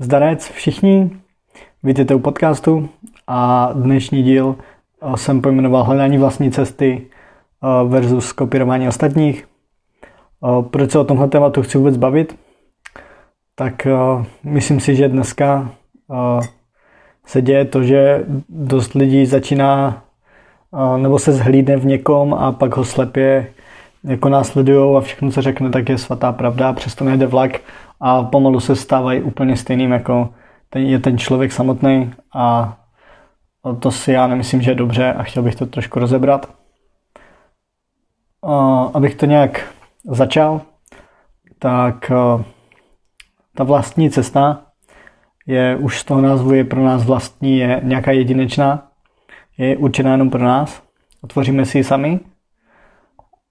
Zdarec všichni, vítejte u podcastu a dnešní díl eh, jsem pojmenoval hledání vlastní cesty eh, versus kopírování ostatních. Eh, proč se o tomhle tématu chci vůbec bavit? Tak myslím si, že dneska se děje to, že dost lidí začíná nebo se zhlídne v někom a pak ho slepě jako následují a všechno, co řekne, tak je svatá pravda, přesto nejde vlak a pomalu se stávají úplně stejným, jako ten, je ten člověk samotný a to si já nemyslím, že je dobře a chtěl bych to trošku rozebrat. Abych to nějak začal, tak ta vlastní cesta je už z toho názvu je pro nás vlastní, je nějaká jedinečná, je určená jenom pro nás. Otvoříme si ji sami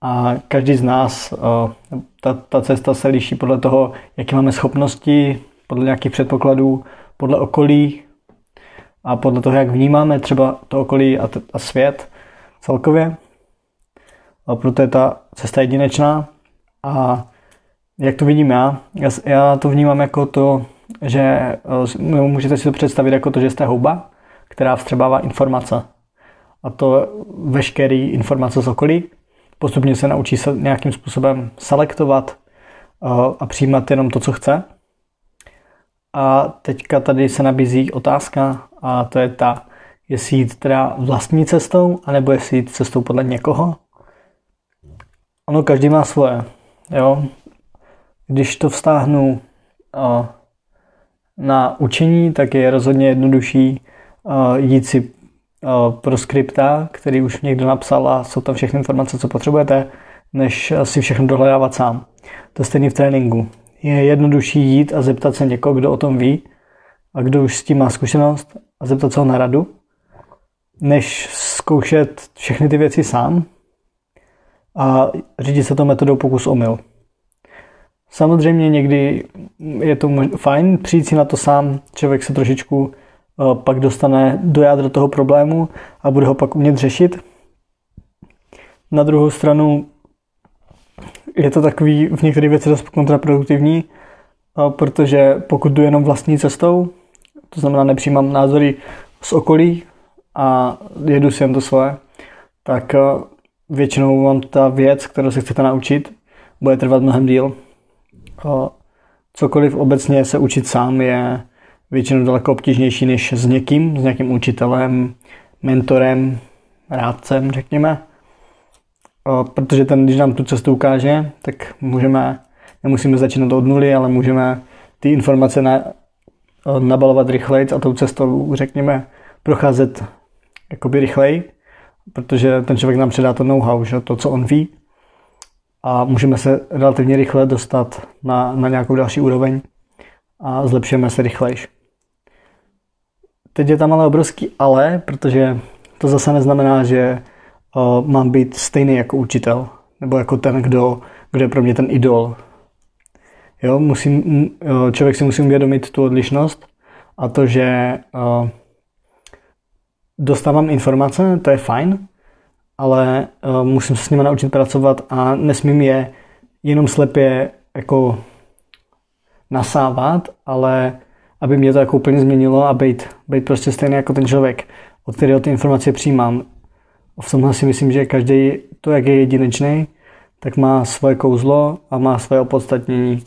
a každý z nás, ta, ta cesta se liší podle toho, jaké máme schopnosti, podle nějakých předpokladů, podle okolí a podle toho, jak vnímáme třeba to okolí a, t- a svět celkově. A proto je ta cesta jedinečná a jak to vidím já, já, já to vnímám jako to, že no, můžete si to představit jako to, že jste houba, která vstřebává informace. A to veškerý informace z okolí postupně se naučí se nějakým způsobem selektovat eh, a přijímat jenom to, co chce. A teďka tady se nabízí otázka a to je ta, jestli jít teda vlastní cestou, anebo jestli jít cestou podle někoho. Ono každý má svoje. Jo? Když to vztáhnu uh, na učení, tak je rozhodně jednodušší uh, jít si pro skripta, který už někdo napsal a jsou tam všechny informace, co potřebujete, než si všechno dohledávat sám. To je stejný v tréninku. Je jednodušší jít a zeptat se někoho, kdo o tom ví a kdo už s tím má zkušenost a zeptat se ho na radu, než zkoušet všechny ty věci sám a řídit se to metodou pokus omyl. Samozřejmě někdy je to fajn přijít si na to sám, člověk se trošičku pak dostane do jádra toho problému a bude ho pak umět řešit. Na druhou stranu je to takový v některých věcech dost kontraproduktivní, protože pokud jdu jenom vlastní cestou, to znamená nepřijímám názory z okolí a jedu si jen to svoje, tak většinou vám ta věc, kterou se chcete naučit, bude trvat mnohem díl. Cokoliv obecně se učit sám je většinou daleko obtížnější než s někým, s nějakým učitelem, mentorem, rádcem, řekněme. Protože ten, když nám tu cestu ukáže, tak můžeme, nemusíme začínat od nuly, ale můžeme ty informace na, nabalovat rychleji a tou cestou, řekněme, procházet jakoby rychleji, protože ten člověk nám předá to know-how, že? to, co on ví a můžeme se relativně rychle dostat na, na nějakou další úroveň a zlepšujeme se rychlejš. Teď je tam ale obrovský ale, protože to zase neznamená, že uh, mám být stejný jako učitel, nebo jako ten, kdo, kdo je pro mě ten idol. Jo, musím, člověk si musí uvědomit tu odlišnost a to, že uh, dostávám informace, to je fajn, ale uh, musím se s nimi naučit pracovat a nesmím je jenom slepě jako nasávat, ale aby mě to jako úplně změnilo a být, být prostě stejný jako ten člověk, od kterého ty informace přijímám. V tomhle si myslím, že každý, to jak je jedinečný, tak má svoje kouzlo a má svoje opodstatnění.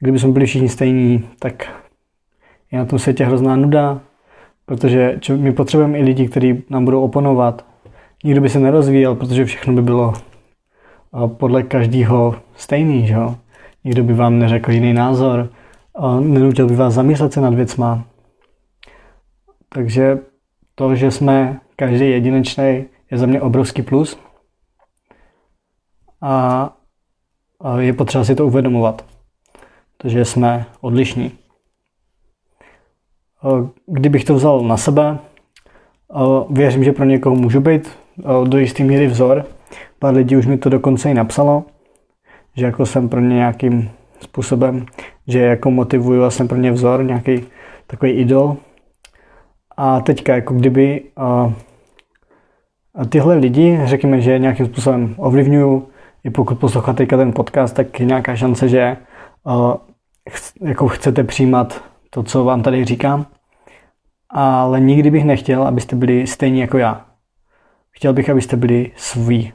Kdyby jsme byli všichni stejní, tak je na tom světě hrozná nuda, protože my potřebujeme i lidi, kteří nám budou oponovat. Nikdo by se nerozvíjel, protože všechno by bylo podle každého stejný, že? Nikdo by vám neřekl jiný názor a nenutil by vás zamyslet se nad věcma. Takže to, že jsme každý jedinečný, je za mě obrovský plus. A, je potřeba si to uvědomovat, protože jsme odlišní. Kdybych to vzal na sebe, věřím, že pro někoho můžu být do jisté míry vzor. Pár lidí už mi to dokonce i napsalo, že jako jsem pro ně nějakým způsobem, že jako motivuju a jsem pro ně vzor, nějaký takový idol. A teďka, jako kdyby uh, a tyhle lidi, řekněme, že nějakým způsobem ovlivňuju, i pokud posloucháte ten podcast, tak je nějaká šance, že uh, ch- jako chcete přijímat to, co vám tady říkám, ale nikdy bych nechtěl, abyste byli stejní jako já. Chtěl bych, abyste byli sví.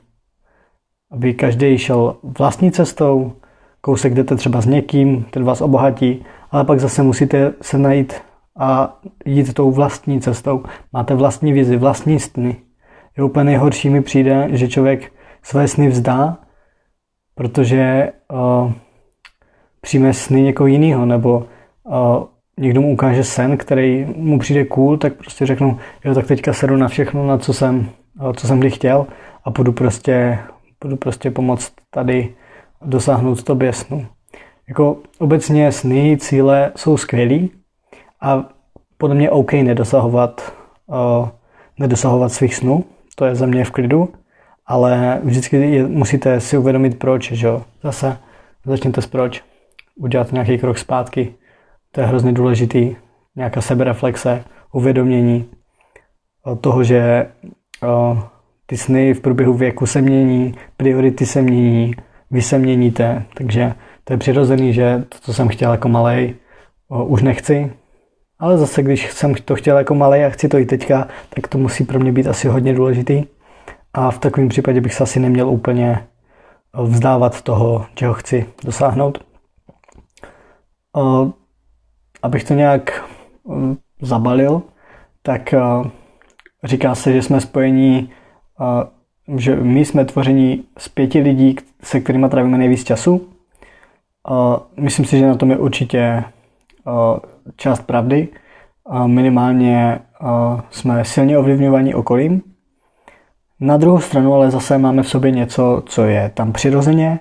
Aby každý šel vlastní cestou, kousek jdete třeba s někým, ten vás obohatí, ale pak zase musíte se najít a jít tou vlastní cestou. Máte vlastní vizi, vlastní sny. Je úplně nejhorší mi přijde, že člověk své sny vzdá, protože uh, přijme sny někoho jiného, nebo uh, někdo mu ukáže sen, který mu přijde cool, tak prostě řeknu, jo, tak teďka sedu na všechno, na co jsem, uh, co jsem kdy chtěl a budu prostě, budu prostě pomoct tady dosáhnout tobě snu. Jako obecně sny, cíle jsou skvělý a podle mě OK nedosahovat, uh, nedosahovat svých snů, to je za mě v klidu, ale vždycky je, musíte si uvědomit proč, že jo. Zase začněte s proč, udělat nějaký krok zpátky, to je hrozně důležitý, nějaká sebereflexe, uvědomění toho, že uh, ty sny v průběhu věku se mění, priority se mění, vy se měníte, takže to je přirozený, že to, co jsem chtěl jako malej, už nechci, ale zase, když jsem to chtěl jako malej a chci to i teďka, tak to musí pro mě být asi hodně důležitý. A v takovém případě bych se asi neměl úplně vzdávat toho, čeho chci dosáhnout. Abych to nějak zabalil, tak říká se, že jsme spojení že my jsme tvoření z pěti lidí, se kterými trávíme nejvíc času. Myslím si, že na tom je určitě část pravdy. Minimálně jsme silně ovlivňovaní okolím. Na druhou stranu ale zase máme v sobě něco, co je tam přirozeně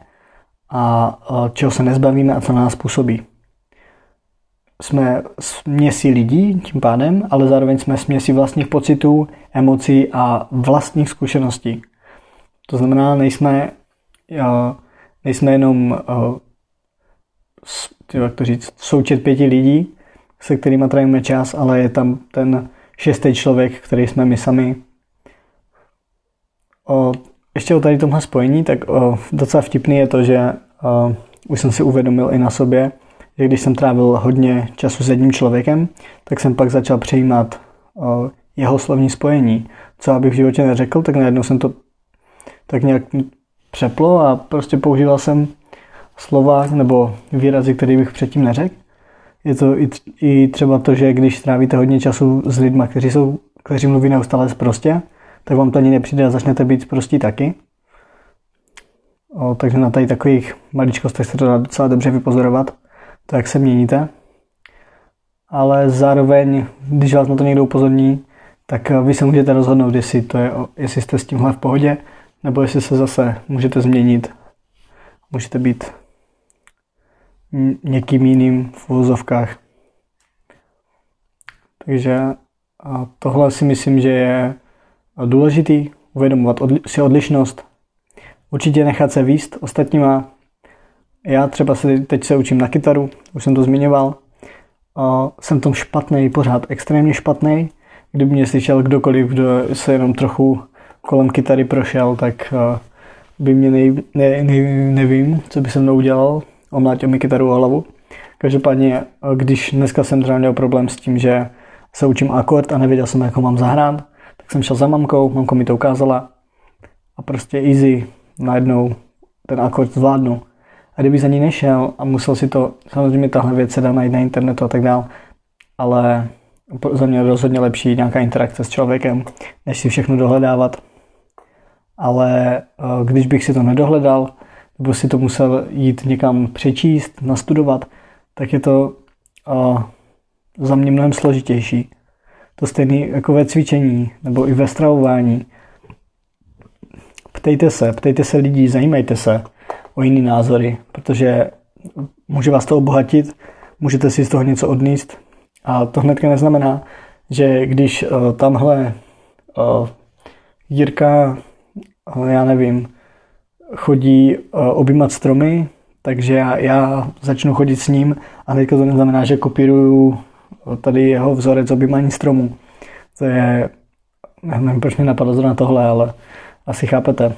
a čeho se nezbavíme a co na nás působí. Jsme směsi lidí tím pádem, ale zároveň jsme směsi vlastních pocitů, emocí a vlastních zkušeností. To znamená, nejsme, nejsme jenom jak to říct, součet pěti lidí, se kterými trávíme čas, ale je tam ten šestý člověk, který jsme my sami. O, ještě o tady tomhle spojení, tak o, docela vtipný je to, že o, už jsem si uvědomil i na sobě, že když jsem trávil hodně času s jedním člověkem, tak jsem pak začal přejímat o, jeho slovní spojení. Co abych v životě neřekl, tak najednou jsem to tak nějak přeplo a prostě používal jsem slova nebo výrazy, které bych předtím neřekl. Je to i, třeba to, že když strávíte hodně času s lidmi, kteří, jsou, kteří mluví neustále zprostě, tak vám to ani nepřijde a začnete být prostí taky. O, takže na tady takových maličkostech se to dá docela dobře vypozorovat, to, jak se měníte. Ale zároveň, když vás na to někdo upozorní, tak vy se můžete rozhodnout, jestli, to je, jestli jste s tímhle v pohodě, nebo jestli se zase můžete změnit. Můžete být někým jiným v uvozovkách. Takže tohle si myslím, že je důležitý uvědomovat si odlišnost. Určitě nechat se výst ostatníma. Já třeba se teď se učím na kytaru, už jsem to zmiňoval. Jsem tom špatný, pořád extrémně špatný. Kdyby mě slyšel kdokoliv, kdo se jenom trochu kolem kytary prošel, tak by mě nej, ne, ne, nevím, co by se mnou udělal, omlátil mi kytaru o hlavu. Každopádně, když dneska jsem třeba měl problém s tím, že se učím akord a nevěděl jsem, jak ho mám zahrát, tak jsem šel za mamkou, mamka mi to ukázala a prostě easy, najednou ten akord zvládnu. A kdyby za ní nešel a musel si to, samozřejmě tahle věc se dá najít na internetu a tak dál, ale za mě rozhodně lepší nějaká interakce s člověkem, než si všechno dohledávat. Ale eh, když bych si to nedohledal, nebo si to musel jít někam přečíst, nastudovat, tak je to uh, za mě mnohem složitější. To stejné jako ve cvičení nebo i ve stravování. Ptejte se, ptejte se lidí, zajímejte se o jiný názory, protože může vás to obohatit, můžete si z toho něco odníst. A to hnedka neznamená, že když uh, tamhle Jirka, já nevím, chodí uh, objímat stromy, takže já, já začnu chodit s ním a teďka to neznamená, že kopíruju tady jeho vzorec objímání stromů. To je, nevím, proč mi napadlo zrovna tohle, ale asi chápete.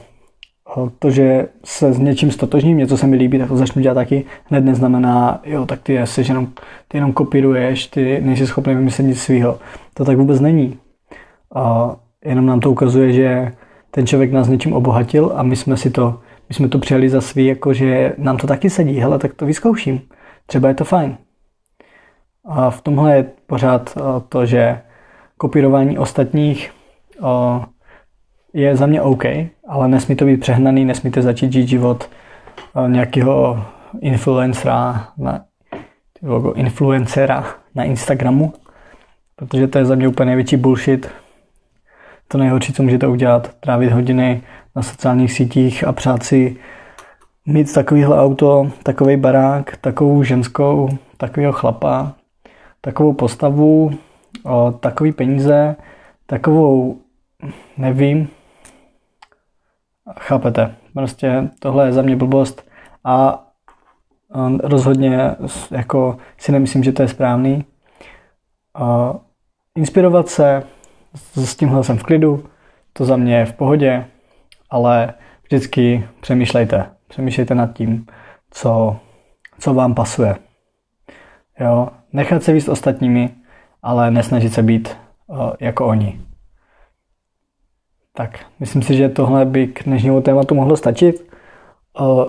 to, že se s něčím stotožním, něco se mi líbí, tak to začnu dělat taky, hned neznamená, jo, tak ty, jsi jenom, ty jenom kopíruješ, ty nejsi schopný vymyslet nic svého. To tak vůbec není. A jenom nám to ukazuje, že ten člověk nás něčím obohatil a my jsme si to, my jsme to přijali za svý, jako že nám to taky sedí, hele, tak to vyzkouším. Třeba je to fajn. A v tomhle je pořád to, že kopírování ostatních je za mě OK, ale nesmí to být přehnaný, nesmíte začít žít život nějakého influencera na, logo influencera na Instagramu, protože to je za mě úplně největší bullshit. To nejhorší, co můžete udělat, trávit hodiny na sociálních sítích a přát si mít takovýhle auto, takový barák, takovou ženskou, takového chlapa, takovou postavu, takový peníze, takovou, nevím, chápete, prostě tohle je za mě blbost a rozhodně jako si nemyslím, že to je správný. Inspirovat se, s tímhle jsem v klidu, to za mě je v pohodě, ale vždycky přemýšlejte. Přemýšlejte nad tím, co, co vám pasuje. Jo? Nechat se víc ostatními, ale nesnažit se být uh, jako oni. Tak, myslím si, že tohle by k dnešnímu tématu mohlo stačit. Uh,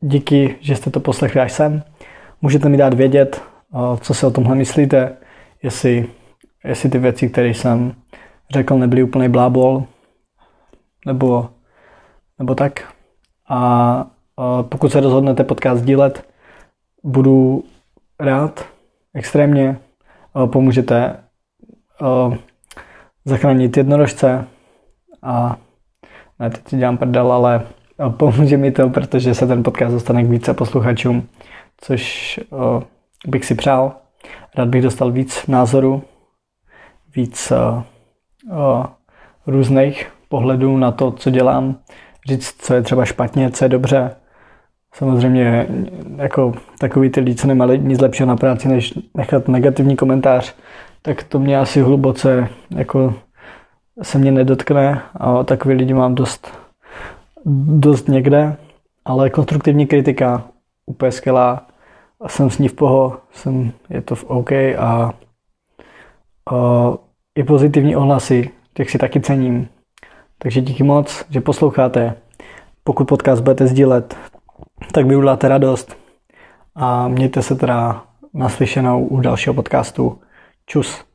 díky, že jste to poslechli až sem. Můžete mi dát vědět, uh, co si o tomhle myslíte, jestli, jestli ty věci, které jsem řekl, nebyly úplný blábol, nebo, nebo tak. A pokud se rozhodnete podcast sdílet, budu rád extrémně. Pomůžete zachránit jednorožce a ne, teď dělám prdel, ale pomůže mi to, protože se ten podcast dostane k více posluchačům, což bych si přál. Rád bych dostal víc názorů, víc různých pohledů na to, co dělám, říct, co je třeba špatně, co je dobře. Samozřejmě jako takový ty lidi, co nemají nic lepšího na práci, než nechat negativní komentář, tak to mě asi hluboce jako se mě nedotkne a takový lidi mám dost, dost někde, ale konstruktivní kritika úplně skvělá. Jsem s ní v poho, jsem, je to v OK a, a i pozitivní ohlasy, těch si taky cením. Takže díky moc, že posloucháte. Pokud podcast budete sdílet, tak mi uděláte radost. A mějte se teda naslyšenou u dalšího podcastu. Čus.